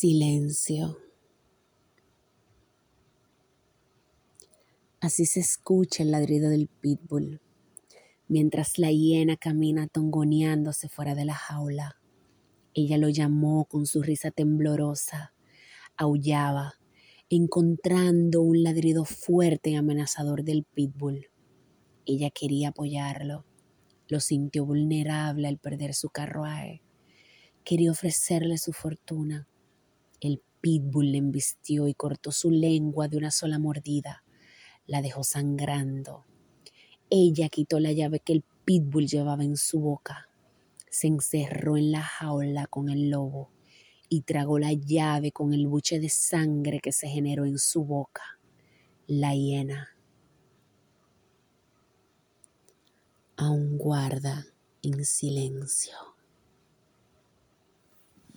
Silencio. Así se escucha el ladrido del pitbull mientras la hiena camina tongoneándose fuera de la jaula. Ella lo llamó con su risa temblorosa, aullaba, encontrando un ladrido fuerte y amenazador del pitbull. Ella quería apoyarlo, lo sintió vulnerable al perder su carruaje. Quería ofrecerle su fortuna. El pitbull le embistió y cortó su lengua de una sola mordida. La dejó sangrando. Ella quitó la llave que el pitbull llevaba en su boca. Se encerró en la jaula con el lobo y tragó la llave con el buche de sangre que se generó en su boca. La hiena aún guarda en silencio.